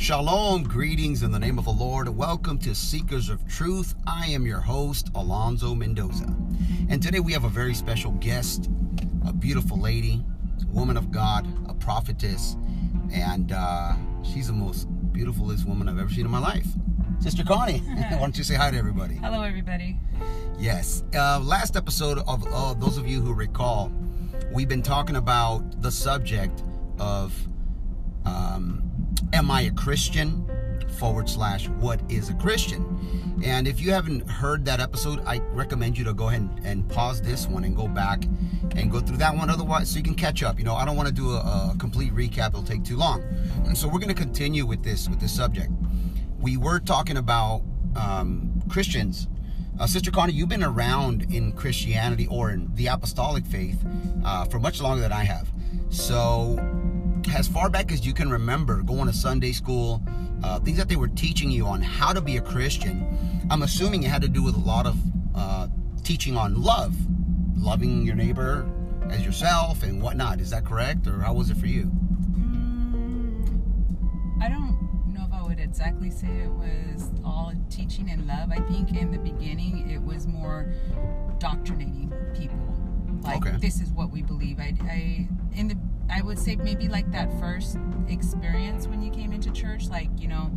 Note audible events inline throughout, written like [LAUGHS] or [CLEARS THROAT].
Shalom, greetings in the name of the Lord. Welcome to Seekers of Truth. I am your host, Alonzo Mendoza. And today we have a very special guest, a beautiful lady, woman of God, a prophetess, and uh, she's the most beautifulest woman I've ever seen in my life. Sister Connie, [LAUGHS] why don't you say hi to everybody? Hello, everybody. Yes. Uh, last episode of uh, those of you who recall, we've been talking about the subject of um, am I a Christian? Forward slash what is a Christian? And if you haven't heard that episode, I recommend you to go ahead and, and pause this one and go back and go through that one. Otherwise, so you can catch up. You know, I don't want to do a, a complete recap; it'll take too long. And so we're going to continue with this with this subject. We were talking about um, Christians. Uh, Sister Connie, you've been around in Christianity or in the apostolic faith uh, for much longer than I have. So as far back as you can remember, going to Sunday school, uh, things that they were teaching you on how to be a Christian, I'm assuming it had to do with a lot of uh, teaching on love, loving your neighbor as yourself and whatnot. Is that correct, or how was it for you? Mm, I don't know if I would exactly say it was all teaching and love. I think in the beginning it was more doctrinating people. Like Okay. this is what we believe. I, I in the I would say maybe like that first experience when you came into church. Like you know,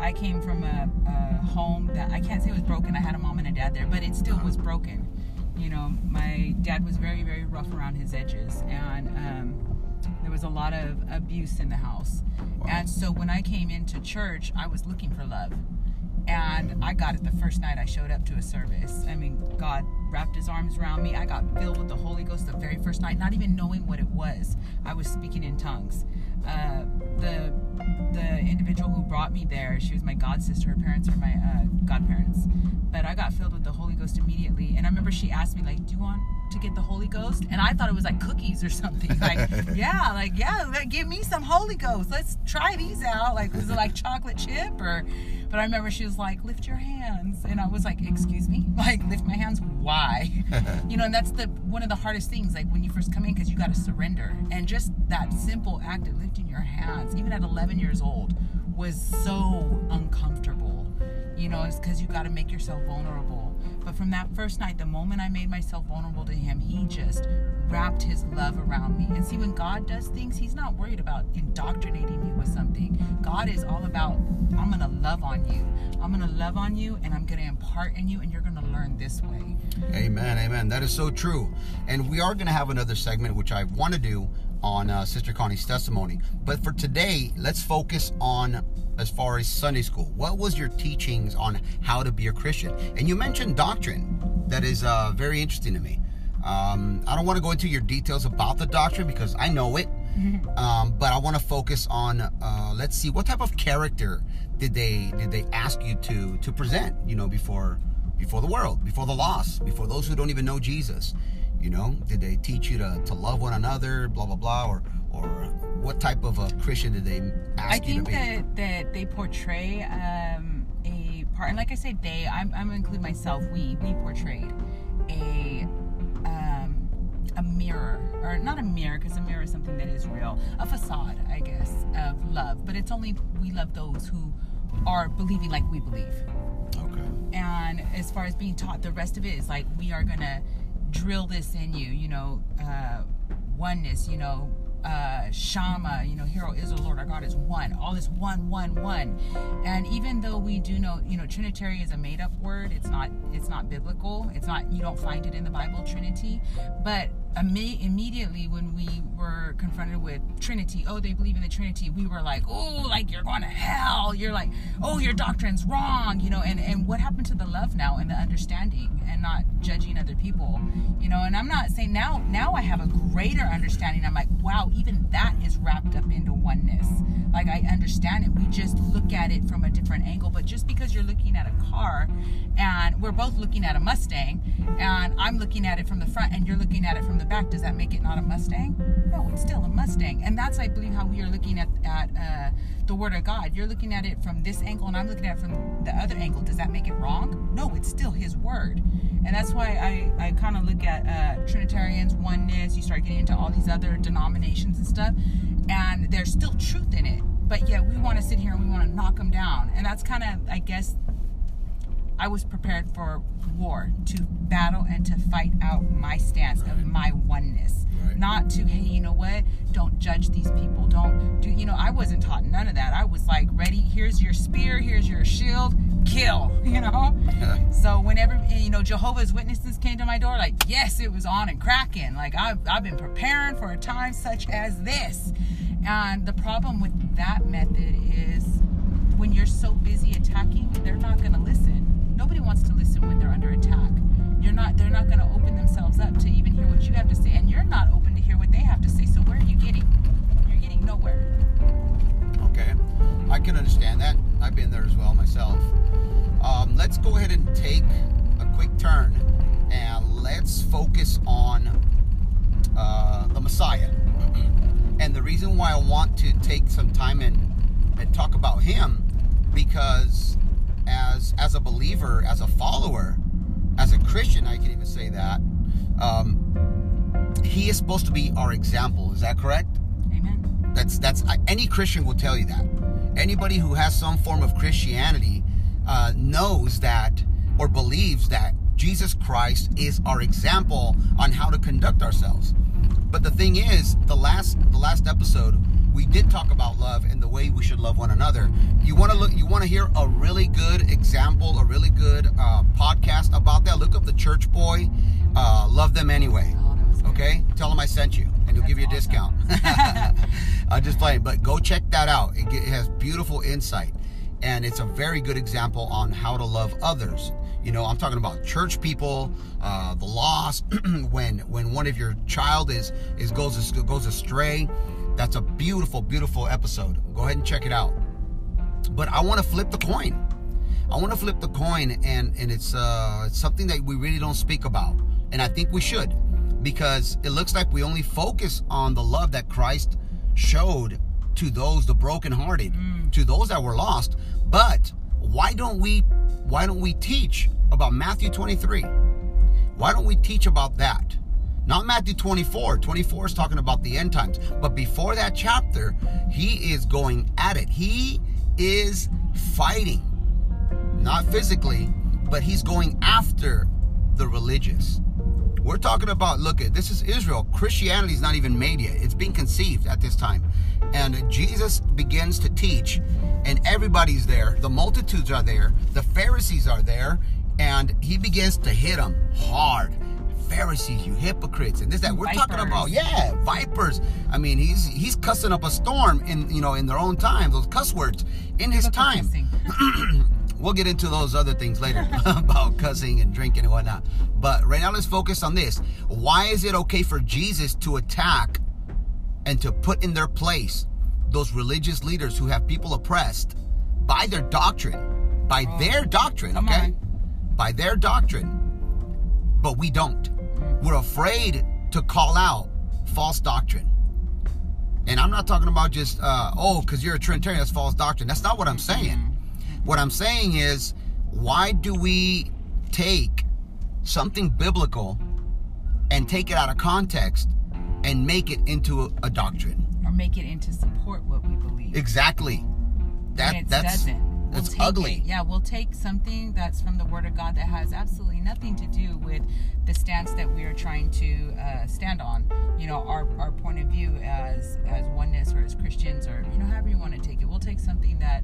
I came from a, a home that I can't say was broken. I had a mom and a dad there, but it still was broken. You know, my dad was very very rough around his edges, and um, there was a lot of abuse in the house. And so when I came into church, I was looking for love. And I got it the first night I showed up to a service. I mean, God wrapped his arms around me. I got filled with the Holy Ghost the very first night, not even knowing what it was. I was speaking in tongues. Uh, the the individual who brought me there, she was my god sister. Her parents were my uh, godparents. But I got filled with the Holy Ghost immediately. And I remember she asked me, like, do you want to get the Holy Ghost? And I thought it was like cookies or [LAUGHS] something. Like, [LAUGHS] yeah, like, yeah, give me some Holy Ghost. Let's try these out. Like, was it like chocolate chip or? But I remember she was like, lift your hands, and I was like, excuse me, [LAUGHS] like lift my hands. Why? you know, and that's the one of the hardest things. Like when you first come in, because you got to surrender, and just that simple act of lifting your hands, even at 11 years old, was so uncomfortable. You know, it's because you got to make yourself vulnerable. But from that first night, the moment I made myself vulnerable to Him, He just wrapped His love around me. And see, when God does things, He's not worried about indoctrinating you with something. God is all about, I'm going to love on you. I'm going to love on you, and I'm going to impart in you, and you're going to learn this way. Amen, amen. That is so true. And we are going to have another segment, which I want to do on uh, Sister Connie's testimony. But for today, let's focus on as far as Sunday school. What was your teachings on how to be a Christian? And you mentioned doctrine. That is uh, very interesting to me. Um, I don't want to go into your details about the doctrine because I know it. [LAUGHS] Um, but I want to focus on uh, let's see what type of character did they did they ask you to to present you know before before the world before the lost before those who don't even know Jesus you know did they teach you to, to love one another blah blah blah or or what type of a Christian did they ask I you to think that, that they portray um, a part, and like I said, they, I'm, I'm going to include myself, we, we portrayed a, um, a mirror, or not a mirror, because a mirror is something that is real, a facade, I guess, of love. But it's only we love those who are believing like we believe. okay And as far as being taught, the rest of it is like we are gonna drill this in you, you know, uh, oneness, you know, uh, Shema, you know, hero is the Lord, our God is one. All this one, one, one. And even though we do know, you know, Trinitarian is a made-up word. It's not. It's not biblical. It's not. You don't find it in the Bible, Trinity. But immediately when we were confronted with Trinity, oh, they believe in the Trinity, we were like, oh, like you're going to hell. You're like, oh, your doctrine's wrong. You know, and and what happened to the love now and the understanding and not judging other people? You know, and I'm not saying now. Now I have a greater understanding. I'm like, wow, even that is wrapped up into oneness. Like I understand it. We just look at it from a different angle. But just because you're looking at a car, and we're both looking at a Mustang, and I'm looking at it from the front, and you're looking at it from the back, does that make it not a Mustang? No, it's still a Mustang. And that's, I believe, how we are looking at at uh, the Word of God. You're looking at it from this angle, and I'm looking at it from the other angle. Does that make it wrong? No, it's still His Word. And that's why I, I kind of look at uh, Trinitarians, oneness, you start getting into all these other denominations and stuff, and there's still truth in it. but yet we want to sit here and we want to knock them down. And that's kind of, I guess, I was prepared for war to battle and to fight out my stance of my oneness. Right. Not to, hey, you know what? Don't judge these people. Don't do, you know, I wasn't taught none of that. I was like, ready, here's your spear, here's your shield, kill, [LAUGHS] you know? [LAUGHS] So whenever, eh, you know, Jehovah's Witnesses came to my door, like, yes, it was on and cracking. Like, I've, I've been preparing for a time such as this. And the problem with that method is when you're so busy attacking, they're not going to listen. Nobody wants to listen when they're under attack. You're not. They're not going to open themselves up to even hear what you have to say, and you're not open to hear what they have to say. So where are you getting? You're getting nowhere. Okay, I can understand that. I've been there as well myself. Um, let's go ahead and take a quick turn and let's focus on uh, the Messiah. And the reason why I want to take some time and, and talk about him, because as as a believer, as a follower, as a Christian, I can even say that um, he is supposed to be our example. Is that correct? Amen. That's that's any Christian will tell you that. Anybody who has some form of Christianity uh, knows that or believes that Jesus Christ is our example on how to conduct ourselves. But the thing is, the last the last episode we did talk about love and the way we should love one another. You want to look, you want to hear a really good example, a really good uh, podcast about that. Look up the Church Boy. Uh, love them anyway. Oh, that was good. Okay, tell them I sent you, and he'll That's give you a awesome. discount. [LAUGHS] [LAUGHS] I'm just playing, but go check that out. It, it has beautiful insight, and it's a very good example on how to love others. You know, I'm talking about church people, uh, the lost. [CLEARS THROAT] when when one of your child is is goes goes astray, that's a beautiful, beautiful episode. Go ahead and check it out. But I want to flip the coin. I want to flip the coin, and and it's uh it's something that we really don't speak about, and I think we should, because it looks like we only focus on the love that Christ showed to those the brokenhearted, to those that were lost. But why don't we why don't we teach about Matthew 23? Why don't we teach about that? Not Matthew 24. 24 is talking about the end times. But before that chapter, he is going at it. He is fighting. Not physically, but he's going after the religious. We're talking about, look at this is Israel. Christianity is not even made yet. It's being conceived at this time. And Jesus begins to teach, and everybody's there. The multitudes are there. The Pharisees are there. And he begins to hit them hard. Pharisees, you hypocrites, and this that we're talking about, yeah, vipers. I mean, he's he's cussing up a storm in you know in their own time, those cuss words in his time. [CLEARS THROAT] We'll get into those other things later [LAUGHS] about cussing and drinking and whatnot. But right now, let's focus on this. Why is it okay for Jesus to attack and to put in their place those religious leaders who have people oppressed by their doctrine? By Oh, their doctrine, okay? on. By their doctrine. But we don't. We're afraid to call out false doctrine. And I'm not talking about just, uh, oh, because you're a Trinitarian, that's false doctrine. That's not what I'm saying. What I'm saying is, why do we take something biblical and take it out of context and make it into a, a doctrine? Or make it into support what we believe. Exactly. That that's doesn't. We'll that's ugly. It. Yeah, we'll take something that's from the Word of God that has absolutely nothing to do with the stance that we are trying to uh, stand on. You know, our, our point of view as as oneness or as Christians or you know however you want to take it. We'll take something that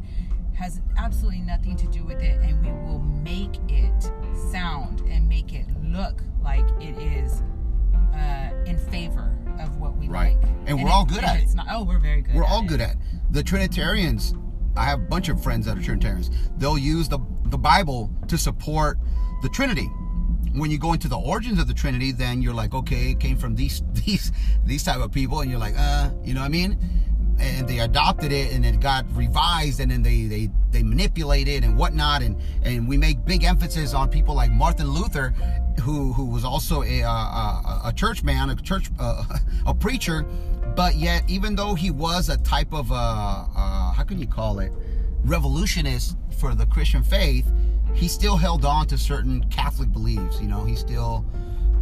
has absolutely nothing to do with it, and we will make it sound and make it look like it is uh, in favor of what we Right. like. And we're all good and at it. It's not. Oh, we're very good. We're all it. good at the Trinitarians. I have a bunch of friends that are Trinitarians. They'll use the the Bible to support the Trinity. When you go into the origins of the Trinity, then you're like, okay, it came from these [LAUGHS] these these type of people, and you're like, uh, you know what I mean? And they adopted it, and it got revised, and then they they they manipulate it and whatnot, and and we make big emphasis on people like Martin Luther, who who was also a a, a church man, a church uh, [LAUGHS] a preacher, but yet even though he was a type of uh, uh, how can you call it revolutionist for the Christian faith, he still held on to certain Catholic beliefs. You know, he still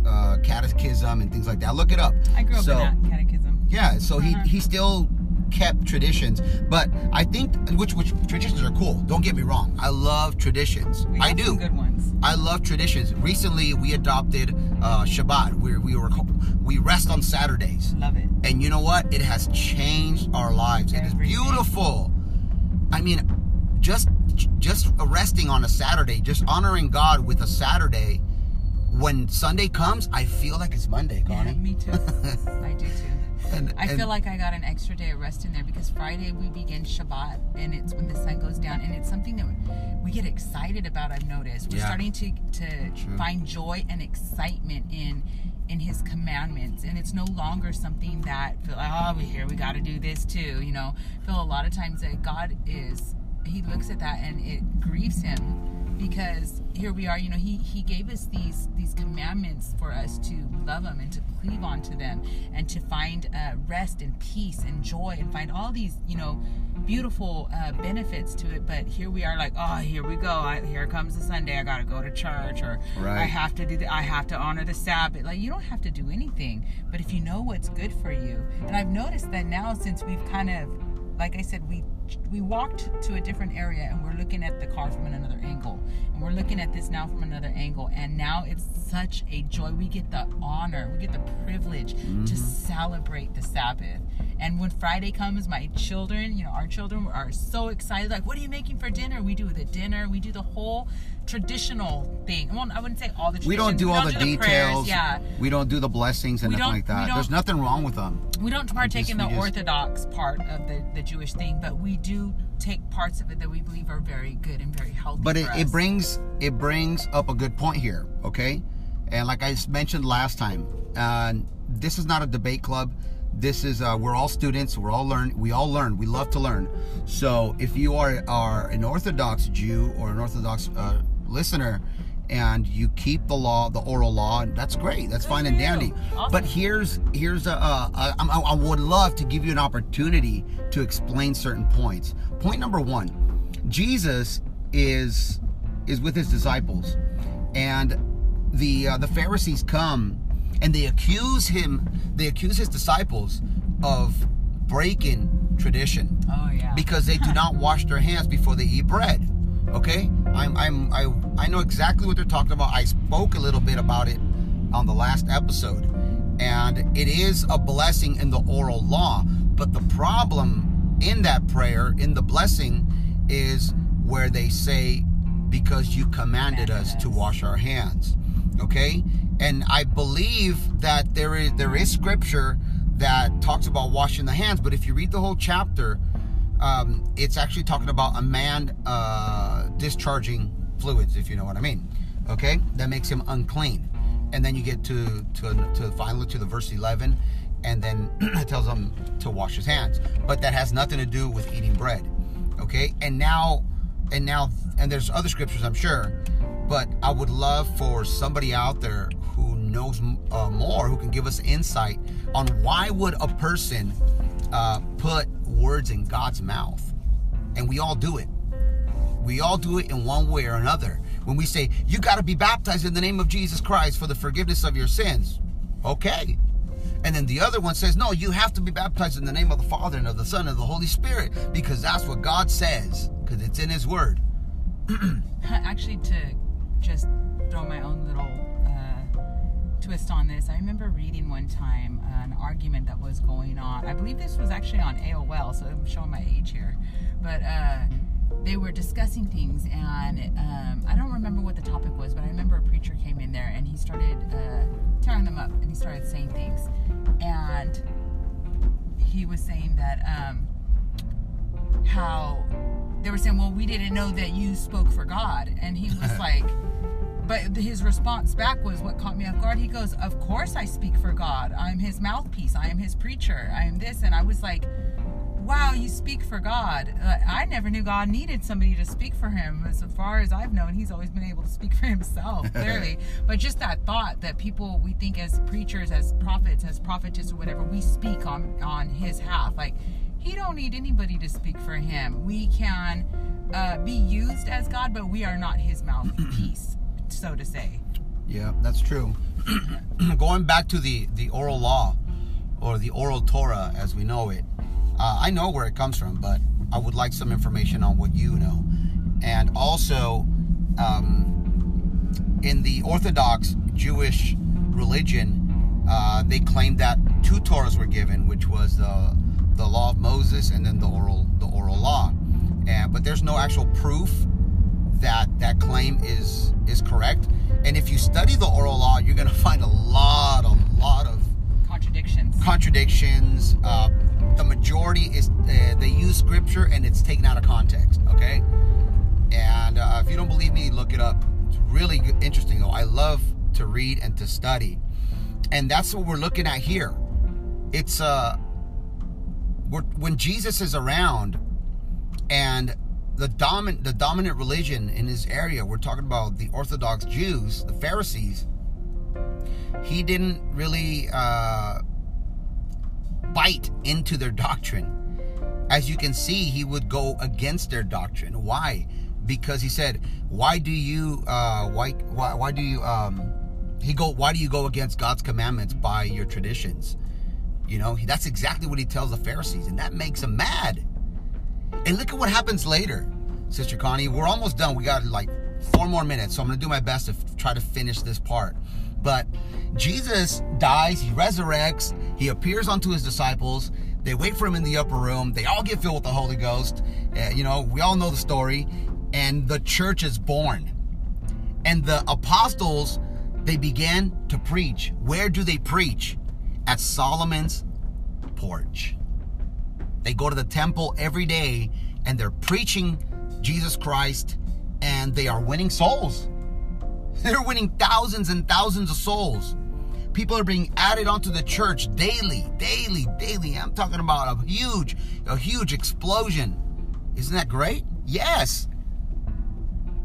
uh, catechism and things like that. Look it up. I grew up So- in that catechism. yeah, so he he still kept traditions, but I think which which traditions are cool. Don't get me wrong. I love traditions. We I do. good ones. I love traditions. Recently, we adopted uh, Shabbat, where we were we rest on Saturdays, Love it. and you know what? It has changed our lives. It is beautiful. I mean, just just resting on a Saturday, just honoring God with a Saturday. When Sunday comes, I feel like it's Monday, Yeah, me too. [LAUGHS] I do too. And, I and- feel like I got an extra day of rest in there because Friday we begin Shabbat and it's when the sun goes down and it's something that we get excited about. I've noticed we're Yeah. starting to to True. find joy and excitement in in His commandments and it's no longer something that feel like oh we here we got to do this too. You know, I feel a lot of times that God is He looks at that and it grieves Him because here we are you know he he gave us these these commandments for us to love him and to cleave onto them and to find uh, rest and peace and joy and find all these you know beautiful uh, benefits to it. But here we are like oh here we go. I, here comes the sunday. I gotta go to church or Right. i have to do the, i have to honor the sabbath. Like you don't have to do anything. But if you know what's good for you and i've noticed that now since we've kind of like I said, we walked to a different area and we're looking at the car from another angle, and we're looking at this now from another angle, and now it's such a joy. We get the honor, we get the privilege to mm. celebrate the Sabbath. And when Friday comes, my children, you know, our children are so excited. Like, what are you making for dinner? We do the dinner, we do the whole traditional thing. Well, I wouldn't say all the. we don't do all the prayers, details. yeah, We don't do the blessings and nothing like that. There's nothing wrong with them. we don't partake just- in the just- orthodox part of the, the Jewish thing, but we do take parts of it that we believe are very good and very healthy. But it, it brings it brings up a good point here, okay? And like I mentioned last time, uh, this is not a debate club. This is uh, we're all students. We're all learn. We all learn. We love to learn. So if you are are an Orthodox Jew or an Orthodox uh, listener, and you keep the law, the oral law, and that's great. That's fine and dandy. Awesome. But here's here's a, uh, I, I, I would love to give you an opportunity to explain certain points. Point number one, Jesus is is with his disciples, and the uh, the Pharisees come and they accuse him. They accuse his disciples of breaking tradition Oh yeah. because they do not [LAUGHS] wash their hands before they eat bread. Okay, I'm, I'm I I know exactly what they're talking about. I spoke a little bit about it on the last episode, and it is a blessing in the oral law. But the problem in that prayer, in the blessing, is where they say, "Because you commanded us to wash our hands." Okay, and I believe that there is there is scripture that talks about washing the hands, but if you read the whole chapter, um, it's actually talking about a man uh, discharging fluids, if you know what I mean. Okay, that makes him unclean, and then you get to to to finally to the verse eleven, and then [CLEARS THROAT] it tells him to wash his hands. But that has nothing to do with eating bread. Okay, and now and now and there's other scriptures I'm sure, but I would love for somebody out there who knows uh, more, who can give us insight on why would a person uh, put words in God's mouth, and we all do it. We all do it in one way or another. When we say, You got to be baptized in the name of Jesus Christ for the forgiveness of your sins. Okay. And then the other one says, No, you have to be baptized in the name of the Father and of the Son and of the Holy Spirit because that's what God says, because it's in His Word. [CLEARS THROAT] [LAUGHS] actually to just throw my own little twist on this. I remember reading one time an argument that was going on. I believe this was actually on aol so i'm showing my age here. But uh, they were discussing things and um, i don't remember what the topic was but i remember a preacher came in there and he started uh, tearing them up and he started saying things. And he was saying that um, how they were saying, "Well, we didn't know that you spoke for God," and he was [LAUGHS] like, but his response back was what caught me off guard. He goes, "Of course I speak for God. I'm His mouthpiece. I am His preacher. I am this," and I was like. Wow, you speak for God. Uh, I never knew God needed somebody to speak for him. As far as I've known, he's always been able to speak for himself, [LAUGHS] clearly. but just that thought that people we think as preachers, as prophets, as prophetess or whatever, we speak on on his half. Like he don't need anybody to speak for him. We can uh, be used as God, but we are not his mouthpiece, so to say. Yeah, that's true. [CLEARS THROAT] Going back to the the oral law or the oral Torah as we know it, Uh, I know where it comes from, but I would like some information on what you know. And also, um, in the Orthodox Jewish religion, uh, they claim that two Torahs were given, which was the the law of Moses and then the oral the oral law. And but there's no actual proof that that claim is is correct. And if you study the oral law, you're going to find a lot, a lot of Contradictions. contradictions. Uh, the majority is uh, they use scripture and it's taken out of context. Okay, and uh, if you don't believe me, look it up. It's really good, interesting though. I love to read and to study, and that's what we're looking at here. It's uh, we're, when Jesus is around, and the dominant the dominant religion in his area. We're talking about the Orthodox Jews, the Pharisees. He didn't really uh, bite into their doctrine. As you can see, he would go against their doctrine. Why? Because he said, "Why do you? Uh, why, why? Why do you? Um, he go? Why do you go against God's commandments by your traditions? You know, that's exactly what he tells the Pharisees, and that makes them mad. And look at what happens later, Sister Connie. We're almost done. We got like four more minutes, so I'm going to do my best to f- try to finish this part. But Jesus dies, he resurrects, he appears unto his disciples. They wait for him in the upper room. They all get filled with the Holy Ghost. Uh, you know, we all know the story. And the church is born. And the apostles, they began to preach. Where do they preach? At Solomon's porch. They go to the temple every day and they're preaching Jesus Christ and they are winning souls. [LAUGHS] They're winning thousands and thousands of souls. People are being added onto the church daily, daily, daily. I'm talking about a huge, a huge explosion. Isn't that great? Yes.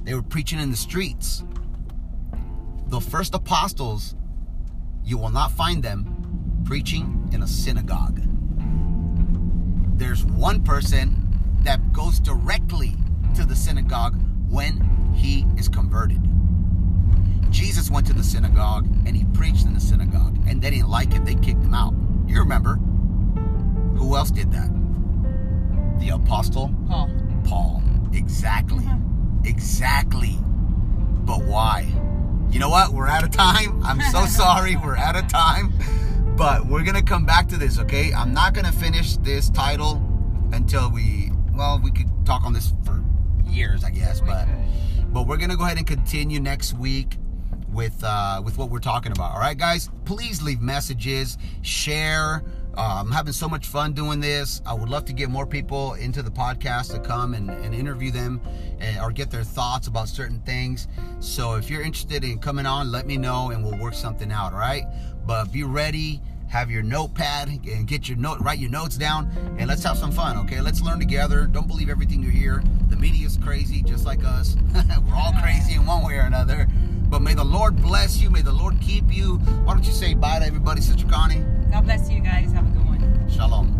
They were preaching in the streets. The first apostles, you will not find them preaching in a synagogue. There's one person that goes directly to the synagogue when he is converted. Jesus went to the synagogue and he preached in the synagogue, and they didn't like it. They kicked him out. You remember? Who else did that? The apostle Paul. Paul. Exactly. Uh-huh. Exactly. But why? You know what? We're out of time. I'm so [LAUGHS] sorry. We're out of time. But we're to come back to this, okay? I'm not to finish this title until we, well, we could talk on this for years, I guess. But but we're to go ahead and continue next week with uh, with what we're talking about. All right, guys, please leave messages, share. Uh, I'm having so much fun doing this. I would love to get more people into the podcast to come and, and interview them and, or get their thoughts about certain things. So if you're interested in coming on, let me know and we'll work something out. All right, but be ready. Have your notepad and get your note, write your notes down, and let's have some fun. Okay, let's learn together. Don't believe everything you hear. The media is crazy, just like us. [LAUGHS] We're all crazy in one way or another. But may the Lord bless you. May the Lord keep you. Why don't you say bye to everybody, Sister Connie? God bless you guys. Have a good one. Shalom.